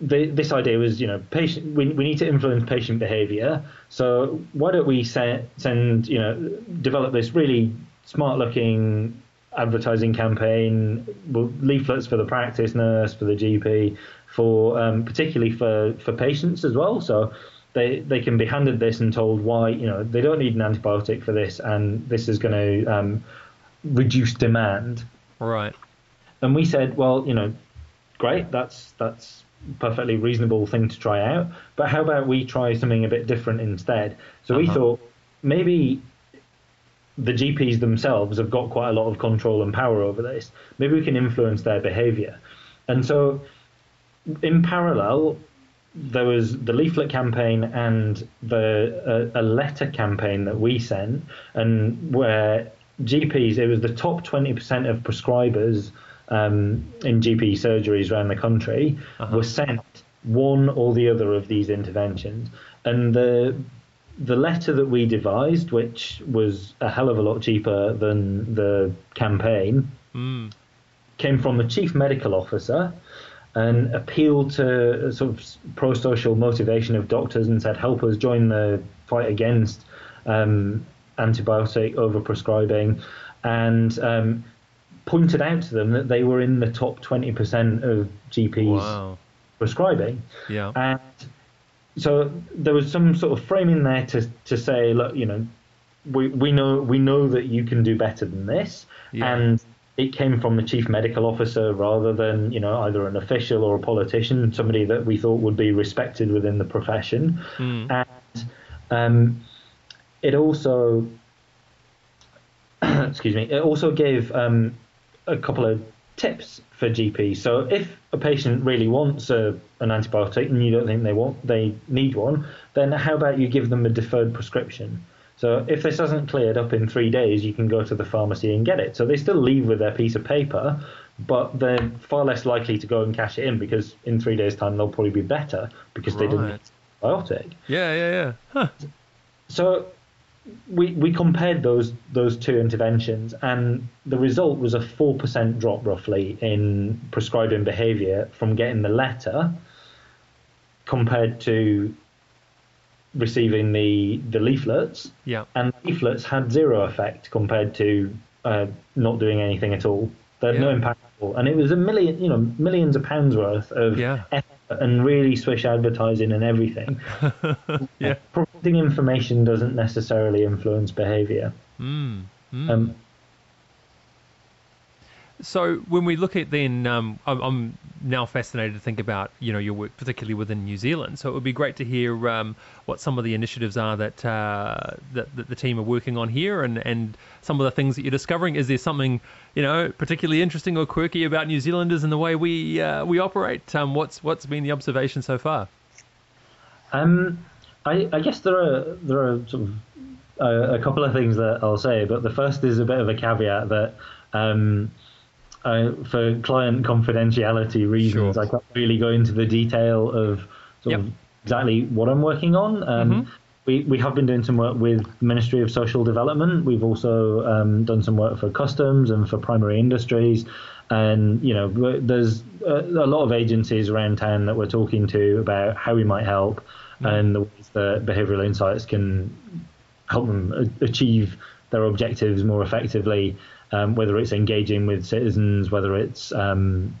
the, this idea was, you know, patient. We, we need to influence patient behaviour. So why don't we send, send, you know, develop this really smart-looking advertising campaign, leaflets for the practice nurse, for the GP, for um, particularly for, for patients as well. So they they can be handed this and told why you know they don't need an antibiotic for this, and this is going to um, reduce demand. Right. And we said, well, you know, great, that's that's perfectly reasonable thing to try out. But how about we try something a bit different instead? So uh-huh. we thought maybe the GPs themselves have got quite a lot of control and power over this. Maybe we can influence their behavior. And so in parallel, there was the leaflet campaign and the a, a, letter campaign that we sent, and where GPs, it was the top twenty percent of prescribers um, in GP surgeries around the country uh-huh. were sent one or the other of these interventions, and the the letter that we devised, which was a hell of a lot cheaper than the campaign, mm. came from the chief medical officer and appealed to sort of pro-social motivation of doctors and said, "Help us join the fight against um, antibiotic overprescribing," and um, pointed out to them that they were in the top 20% of GPs wow. prescribing. Yeah. And so there was some sort of framing there to to say, look, you know, we we know we know that you can do better than this, Yeah. and it came from the chief medical officer rather than you know either an official or a politician, somebody that we thought would be respected within the profession, and um, it also excuse me, it also gave um, a couple of tips for GPs. So if a patient really wants a, an antibiotic and you don't think they want they need one, then how about you give them a deferred prescription? So if this hasn't cleared up in three days, you can go to the pharmacy and get it. So they still leave with their piece of paper, but they're far less likely to go and cash it in because in three days' time they'll probably be better because they didn't Right. need antibiotic. Yeah, yeah, yeah. Huh. So we we compared those those two interventions, and the result was a four percent drop roughly in prescribing behaviour from getting the letter compared to receiving the the leaflets, Yeah. and leaflets had zero effect compared to uh, not doing anything at all. They had no impact at all, and it was a million, you know, millions of pounds worth of Yeah. effort and really swish advertising and everything. Yeah. Providing information doesn't necessarily influence behaviour. Mm. Mm. Um, So when we look at then, um, I'm, now fascinated to think about you know your work, particularly within New Zealand. So it would be great to hear um, what some of the initiatives are that, uh, that that the team are working on here, and, and some of the things that you're discovering. Is there something you know particularly interesting or quirky about New Zealanders and the way we uh, we operate? Um, what's what's been the observation so far? um, I, I guess there are there are sort of uh, a couple of things that I'll say, but the first is a bit of a caveat that um, uh, for client confidentiality reasons, Sure. I can't really go into the detail of sort Yep. of exactly what I'm working on. Um, Mhm. We, we have been doing some work with Ministry of Social Development. We've also um, done some work for customs and for primary industries. And, you know, there's a, a lot of agencies around town that we're talking to about how we might help and the ways that behavioral insights can help them achieve their objectives more effectively, um, whether it's engaging with citizens, whether it's um,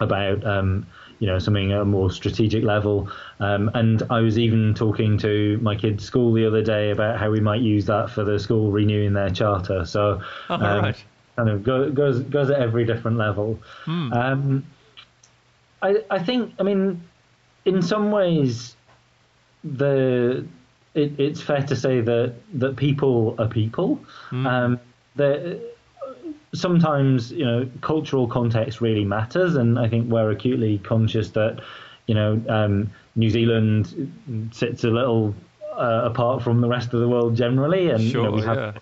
about um, you know something at a more strategic level. Um, and I was even talking to my kids' school the other day about how we might use that for the school renewing their charter. So All um, right. kind of go, goes goes at every different level. Um, I I think I mean in some ways the it, it's fair to say that that people are people. Um, that sometimes you know cultural context really matters, and I think we're acutely conscious that you know um, New Zealand sits a little uh, apart from the rest of the world generally, and you know, we have Yeah.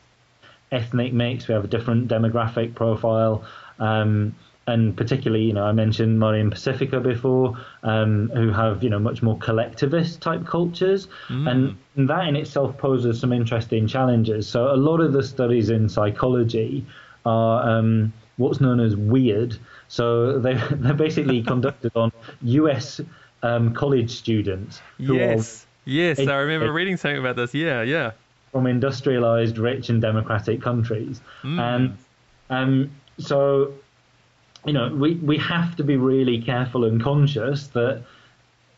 ethnic mix. We have a different demographic profile, um, and particularly, you know, I mentioned Māori and Pasifika before, um, who have you know much more collectivist type cultures, and that in itself poses some interesting challenges. So a lot of the studies in psychology are um, what's known as weird. So they they're basically conducted on U.S. Um, college students who are Yes. Yes, I remember reading something about this. Yeah, yeah. from industrialized, rich, and democratic countries. And um, so, you know, we, we have to be really careful and conscious that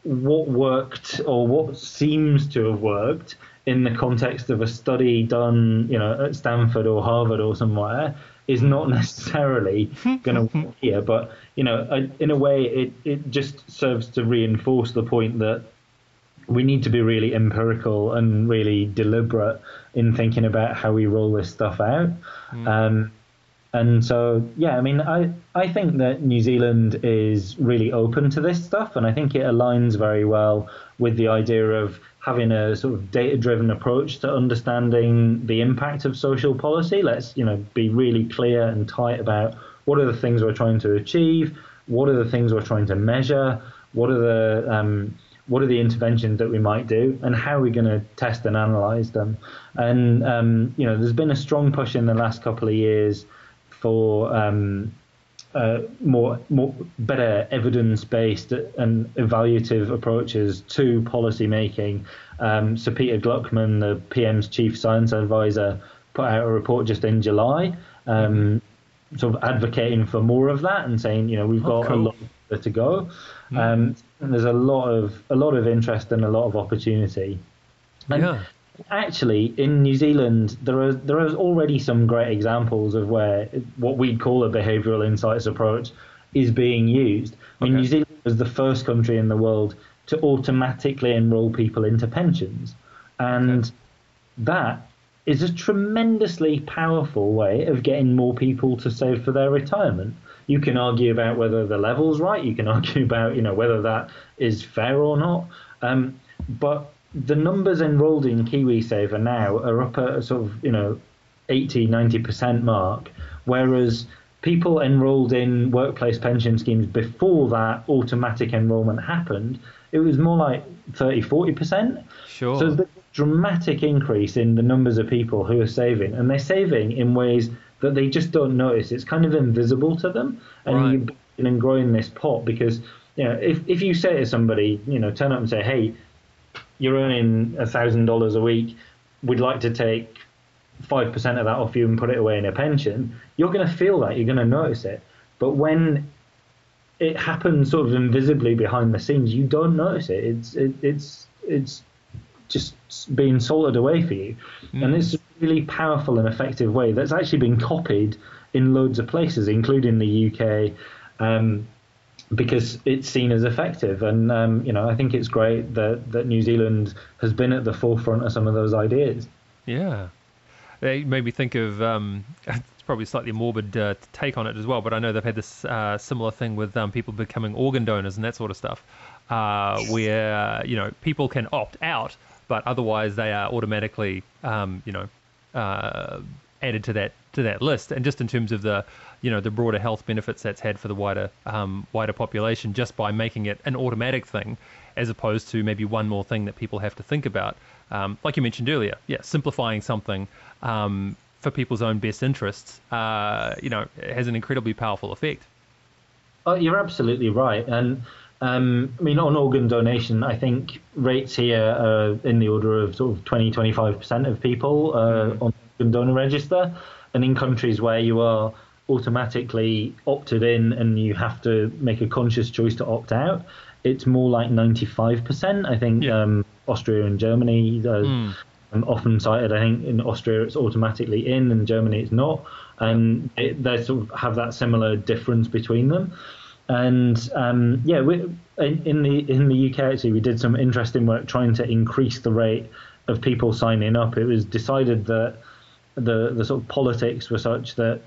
what worked or what seems to have worked in the context of a study done, you know, at Stanford or Harvard or somewhere is not necessarily going to work here. But, you know, I- in a way, it, it just serves to reinforce the point that we need to be really empirical and really deliberate in thinking about how we roll this stuff out. Um, and so, yeah, I mean, I, I think that New Zealand is really open to this stuff, and I think it aligns very well with the idea of having a sort of data-driven approach to understanding the impact of social policy. Let's, you know, be really clear and tight about what are the things we're trying to achieve, what are the things we're trying to measure, what are the um, what are the interventions that we might do and how are we going to test and analyze them and um, you know there's been a strong push in the last couple of years for um, uh, more more better evidence based and evaluative approaches to policy making um, so Peter Gluckman the PM's chief science advisor put out a report just in July um, sort of advocating for more of that and saying you know we've got a cool. lot further to go um, and there's a lot of a lot of interest and a lot of opportunity and Yeah. Actually, in New Zealand, there are there are already some great examples of where what we'd call a behavioural insights approach is being used. I mean, Okay. New Zealand was the first country in the world to automatically enrol people into pensions, and Okay. that is a tremendously powerful way of getting more people to save for their retirement. You can argue about whether the level's right. You can argue about you know whether that is fair or not. Um, but the numbers enrolled in KiwiSaver now are up at a sort of you know 80 90% mark, whereas people enrolled in workplace pension schemes before that automatic enrolment happened, it was more like 30 40%. Sure. So there's a dramatic increase in the numbers of people who are saving, and they're saving in ways that they just don't notice. It's kind of invisible to them, and Right. you're growing this pot because you know if if you say to somebody, you know, turn up and say, hey, you're earning a thousand dollars a week, we'd like to take five percent of that off you and put it away in a pension, you're going to feel that, you're going to notice it. But when it happens sort of invisibly behind the scenes, you don't notice it. It's it, it's it's just being salted away for you, and it's a really powerful and effective way that's actually been copied in loads of places, including the UK. Um, because it's seen as effective, and um, you know I think it's great that, that New Zealand has been at the forefront of some of those ideas. Yeah. They made me think of, um, it's probably a slightly morbid uh, take on it as well, but I know they've had this uh, similar thing with um, people becoming organ donors and that sort of stuff, uh, where, you know, people can opt out, but otherwise they are automatically, um, you know, uh, added to that to that list. And just in terms of the, you know, the broader health benefits that's had for the wider um, wider population, just by making it an automatic thing, as opposed to maybe one more thing that people have to think about. Um, like you mentioned earlier, yeah, simplifying something um, for people's own best interests, uh, you know, has an incredibly powerful effect. Oh, you're absolutely right. And um, I mean, on organ donation, I think rates here are in the order of sort of 20, 25% of people uh, on organ donor register. And in countries where you are automatically opted in and you have to make a conscious choice to opt out, it's more like 95%. I think Yeah. um, Austria and Germany are um, often cited. I think in Austria it's automatically in, and Germany it's not, and it, they sort of have that similar difference between them. And um, yeah, we, in, in the in the UK actually we did some interesting work trying to increase the rate of people signing up. It was decided that the the sort of politics were such that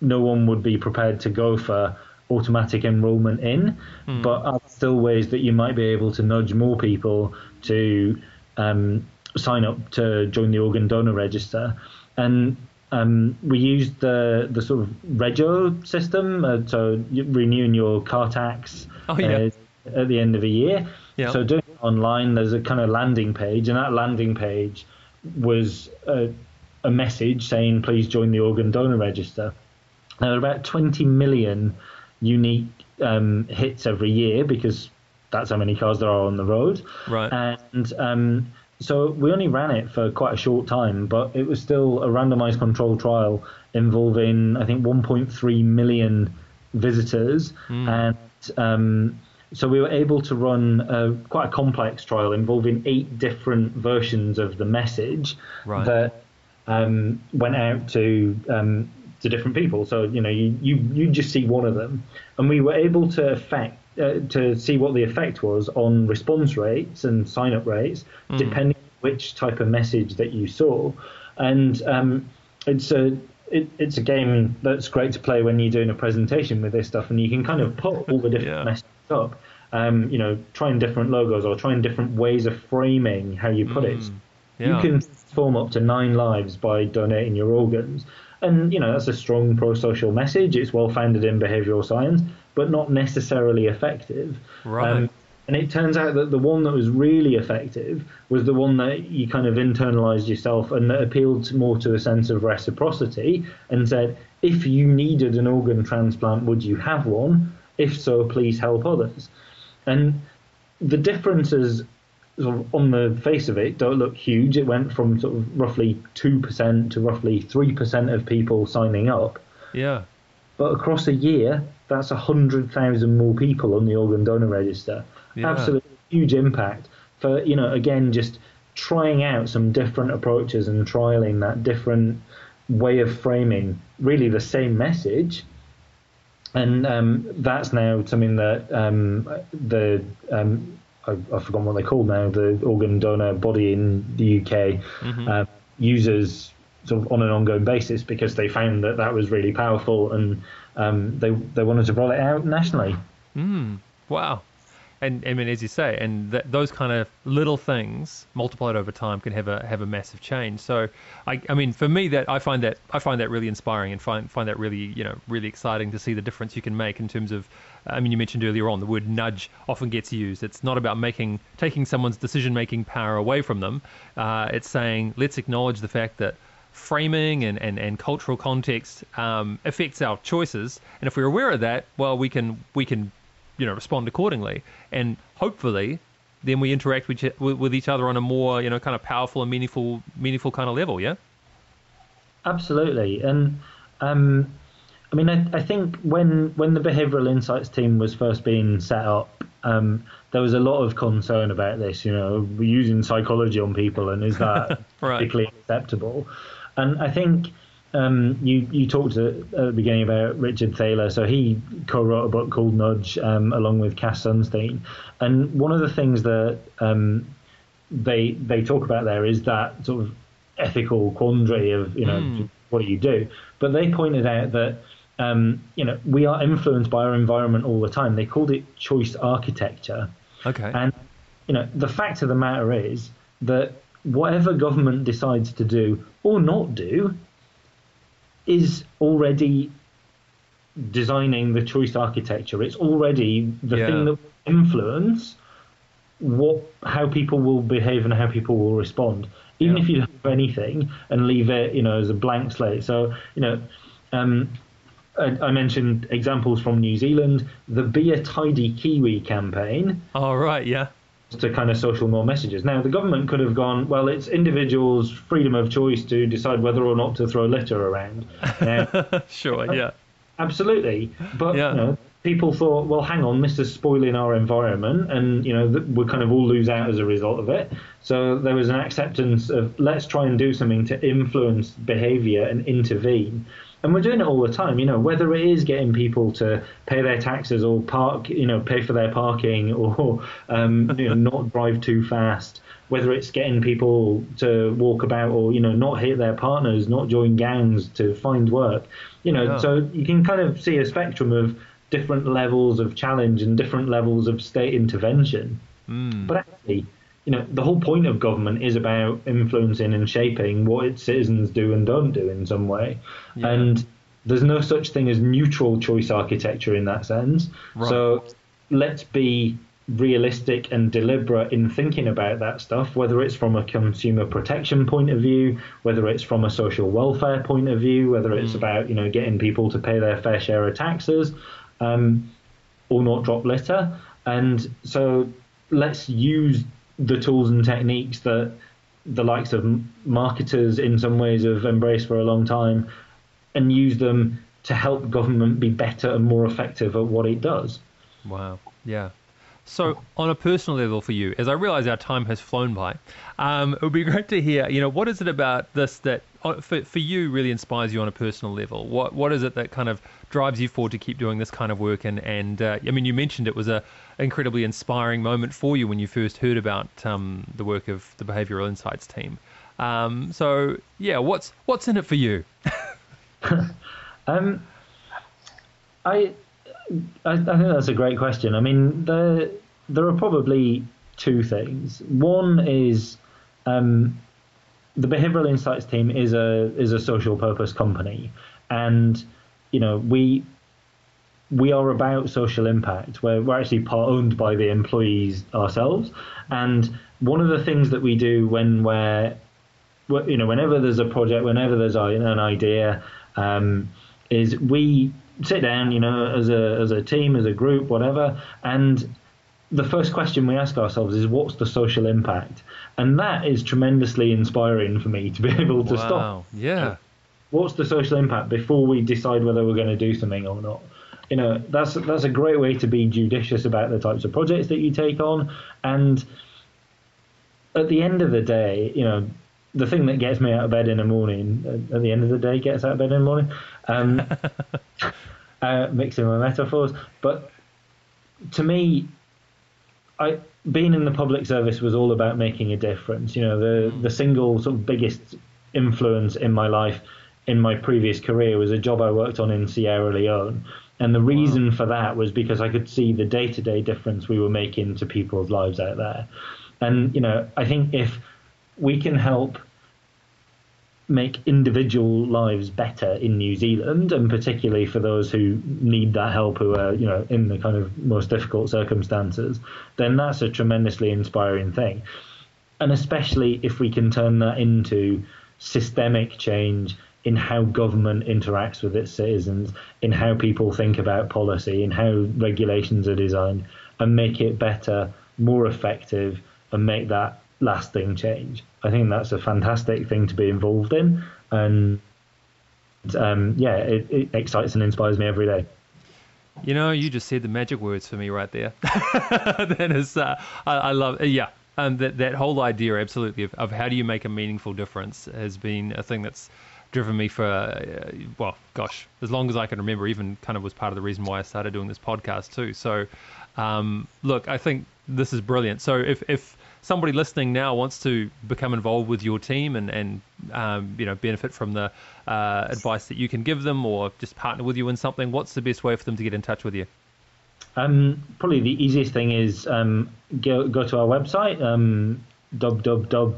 no one would be prepared to go for automatic enrolment in, but are still ways that you might be able to nudge more people to um, sign up to join the organ donor register. And um, we used the the sort of Regio system, uh, so renewing your car tax Oh, yeah. uh, at the end of a year. Yeah. So doing it online, there's a kind of landing page, and that landing page was a, a message saying, "Please join the organ donor register." Now, there are about 20 million unique um, hits every year because that's how many cars there are on the road. Right. And um, so we only ran it for quite a short time, but it was still a randomized control trial involving, I think, 1.3 million visitors. And um, so we were able to run a, quite a complex trial involving eight different versions of the message Right. that um, went out to um, to different people. So you know, you, you you just see one of them, and we were able to affect uh, to see what the effect was on response rates and sign up rates, depending on which type of message that you saw, and um, it's a it, it's a game that's great to play when you're doing a presentation with this stuff, and you can kind of put all the different Yeah. messages up. Um, you know, trying different logos or trying different ways of framing how you put it. Yeah. You can form up to nine lives by donating your organs. And, you know, that's a strong pro social message. It's well founded in behavioral science, but not necessarily effective. Um, Right. and it turns out that the one that was really effective was the one that you kind of internalized yourself and that appealed more to a sense of reciprocity and said, if you needed an organ transplant, would you have one? If so, please help others. And the differences sort of on the face of it don't look huge. It went from sort of roughly 2% to roughly 3% of people signing up. yeah. But across a year, that's 100,000 more people on the organ donor register. Yeah. Absolutely huge impact for, you know, again, just trying out some different approaches and trialing that different way of framing really the same message. And um, that's now something that um, the um, I, I've forgotten what they're called now. The organ donor body in the UK mm-hmm. uh, uses sort of on an ongoing basis because they found that that was really powerful and um, they they wanted to roll it out nationally. Mm, wow, and I mean, as you say, and th- those kind of little things multiplied over time can have a have a massive change. So, I, I mean, for me, that I find that I find that really inspiring and find find that really you know really exciting to see the difference you can make in terms of. I mean, you mentioned earlier on the word nudge often gets used. It's not about making taking someone's decision making power away from them. Uh, it's saying let's acknowledge the fact that framing and, and, and cultural context um, affects our choices. And if we're aware of that, well, we can we can you know respond accordingly, and hopefully then we interact with, with each other on a more you know kind of powerful and meaningful meaningful kind of level. Yeah. Absolutely, and um, I mean, I, I, think when when the behavioural insights team was first being set up, um, there was a lot of concern about this. You know, we're using psychology on people, and is that right. particularly acceptable? And I think um, you you talked at, the beginning about Richard Thaler, so he co-wrote a book called Nudge um, along with Cass Sunstein, and one of the things that um, they they talk about there is that sort of ethical quandary of you know mm. what do you do, but they pointed out that. Um, you know, we are influenced by our environment all the time. They called it choice architecture. Okay. And you know, the fact of the matter is that whatever government decides to do or not do is already designing the choice architecture. It's already the yeah. thing that influence what how people will behave and how people will respond. Even yeah. if you don't have anything and leave it, you know, as a blank slate. So, you know, um, I, I, mentioned examples from New Zealand, the Be a Tidy Kiwi campaign. Oh, right, yeah to kind of social norm messages. Now, the government could have gone, well, it's individuals' freedom of choice to decide whether or not to throw litter around. Now, sure, uh, yeah. Absolutely. But, yeah. you know, people thought, well, hang on, this is spoiling our environment, and, you know, we kind of all lose out as a result of it. So there was an acceptance of let's try and do something to influence behavior and intervene and we're doing it all the time. You know, whether it is getting people to pay their taxes or park, you know, pay for their parking or um, you know not drive too fast. Whether it's getting people to walk about or you know not hit their partners, not join gangs to find work. You know, yeah. so you can kind of see a spectrum of different levels of challenge and different levels of state intervention. Mm. But actually, you know, the whole point of government is about influencing and shaping what its citizens do and don't do in some way. Yeah. And there's no such thing as neutral choice architecture in that sense. Right. So let's be realistic and deliberate in thinking about that stuff, whether it's from a consumer protection point of view, whether it's from a social welfare point of view, whether it's mm. about, you know, getting people to pay their fair share of taxes, um, or not drop litter. And so let's use the tools and techniques that the likes of marketers in some ways have embraced for a long time and use them to help government be better and more effective at what it does. Wow. Yeah. So, on a personal level for you, as I realize our time has flown by, um, it would be great to hear, you know, what is it about this that uh, for, for you really inspires you on a personal level? What What is it that kind of drives you forward to keep doing this kind of work? And, and uh, I mean, you mentioned it was a incredibly inspiring moment for you when you first heard about um, the work of the Behavioral Insights team. Um, so, yeah, what's what's in it for you? um, I I, I, think that's a great question. I mean, there there are probably two things. One is um, the behavioral insights team is a is a social purpose company, and you know we we are about social impact. We're, we're actually part owned by the employees ourselves, and one of the things that we do when we're you know whenever there's a project, whenever there's an idea, um, is we sit down, you know, as a as a team, as a group, whatever, and the first question we ask ourselves is what's the social impact? And that is tremendously inspiring for me to be able to wow. stop. Yeah. What's the social impact before we decide whether we're going to do something or not? You know, that's that's a great way to be judicious about the types of projects that you take on and at the end of the day, you know, the thing that gets me out of bed in the morning, at the end of the day, gets out of bed in the morning, um, uh, mixing my metaphors. But to me, I being in the public service was all about making a difference. You know, the the single sort of biggest influence in my life in my previous career was a job I worked on in Sierra Leone. And the reason wow. for that was because I could see the day to day difference we were making to people's lives out there. And, you know, I think if we can help make individual lives better in New Zealand, and particularly for those who need that help, who are you know in the kind of most difficult circumstances, then that's a tremendously inspiring thing. And especially if we can turn that into systemic change in how government interacts with its citizens, in how people think about policy, in how regulations are designed, and make it better, more effective, and make that lasting change. I think that's a fantastic thing to be involved in, and um, yeah, it, it, excites and inspires me every day. You know, you just said the magic words for me right there. that is, uh, I, I, love, yeah, and that that whole idea, absolutely, of, of, how do you make a meaningful difference, has been a thing that's driven me for, uh, well, gosh, as long as I can remember. Even kind of was part of the reason why I started doing this podcast too. So, um, look, I think this is brilliant. So if if somebody listening now wants to become involved with your team and and um, you know benefit from the uh, advice that you can give them, or just partner with you in something, what's the best way for them to get in touch with you? Um, probably the easiest thing is um, go go to our website um, www.bi.team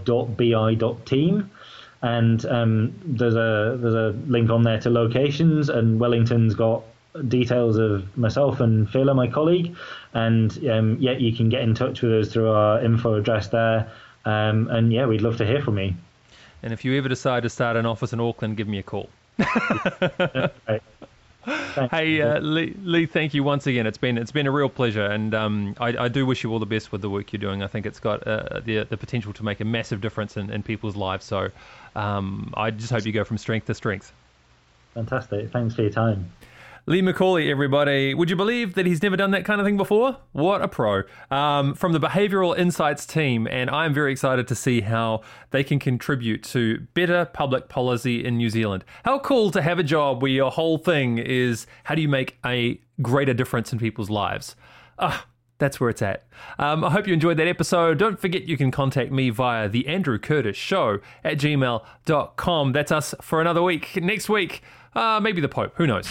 and um, there's a there's a link on there to locations and Wellington's got details of myself and Phila, my colleague, and um, yeah, you can get in touch with us through our info address there. Um, and yeah, we'd love to hear from you. And if you ever decide to start an office in Auckland, give me a call. hey uh, Lee, Lee, thank you once again. It's been it's been a real pleasure, and um, I, I, do wish you all the best with the work you're doing. I think it's got uh, the the potential to make a massive difference in, in people's lives. So um, I just hope you go from strength to strength. Fantastic. Thanks for your time. Lee McCauley, everybody. Would you believe that he's never done that kind of thing before? What a pro. Um, from the Behavioral Insights team, and I'm very excited to see how they can contribute to better public policy in New Zealand. How cool to have a job where your whole thing is how do you make a greater difference in people's lives? Ah, that's where it's at. Um, I hope you enjoyed that episode. Don't forget you can contact me via the Andrew Curtis Show at gmail.com. That's us for another week. Next week, uh, maybe the Pope. Who knows?